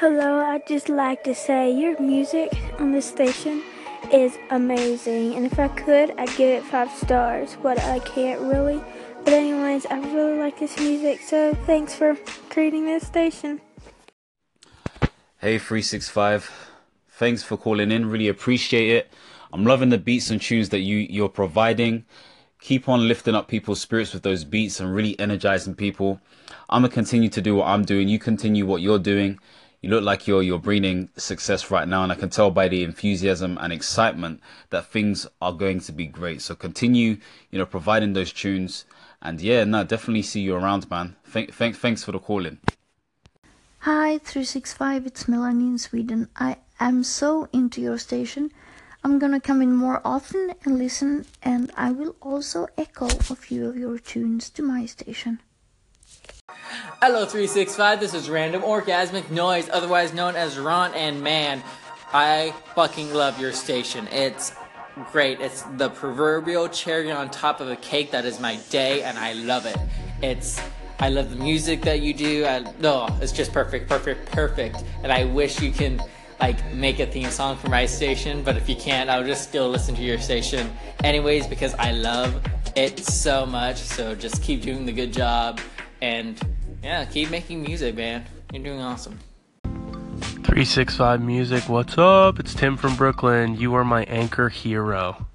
Hello, I'd just like to say your music on this station is amazing. And if I could, I'd give it five stars, but I can't really. But, anyways, I really like this music, so thanks for creating this station. Hey, 365. Thanks for calling in. Really appreciate it. I'm loving the beats and tunes that you, you're providing. Keep on lifting up people's spirits with those beats and really energizing people. I'm going to continue to do what I'm doing. You continue what you're doing you look like you're you're bringing success right now and i can tell by the enthusiasm and excitement that things are going to be great. So continue you know providing those tunes. And yeah no definitely see you around man. Thank, thank, thanks for the calling. Hi 365 it's melanie in sweden. I am so into your station. I'm gonna come in more often and listen and i will also echo a few of your tunes to my station Hello 365, this is Random Orgasmic Noise, otherwise known as Ron and Man. I fucking love your station. It's great. It's the proverbial cherry on top of a cake that is my day and I love it. It's I love the music that you do. I oh, it's just perfect, perfect, perfect. And I wish you can like make a theme song for my station, but if you can't, I'll just still listen to your station anyways because I love it so much. So just keep doing the good job and yeah, keep making music, man. You're doing awesome. 365 Music, what's up? It's Tim from Brooklyn. You are my anchor hero.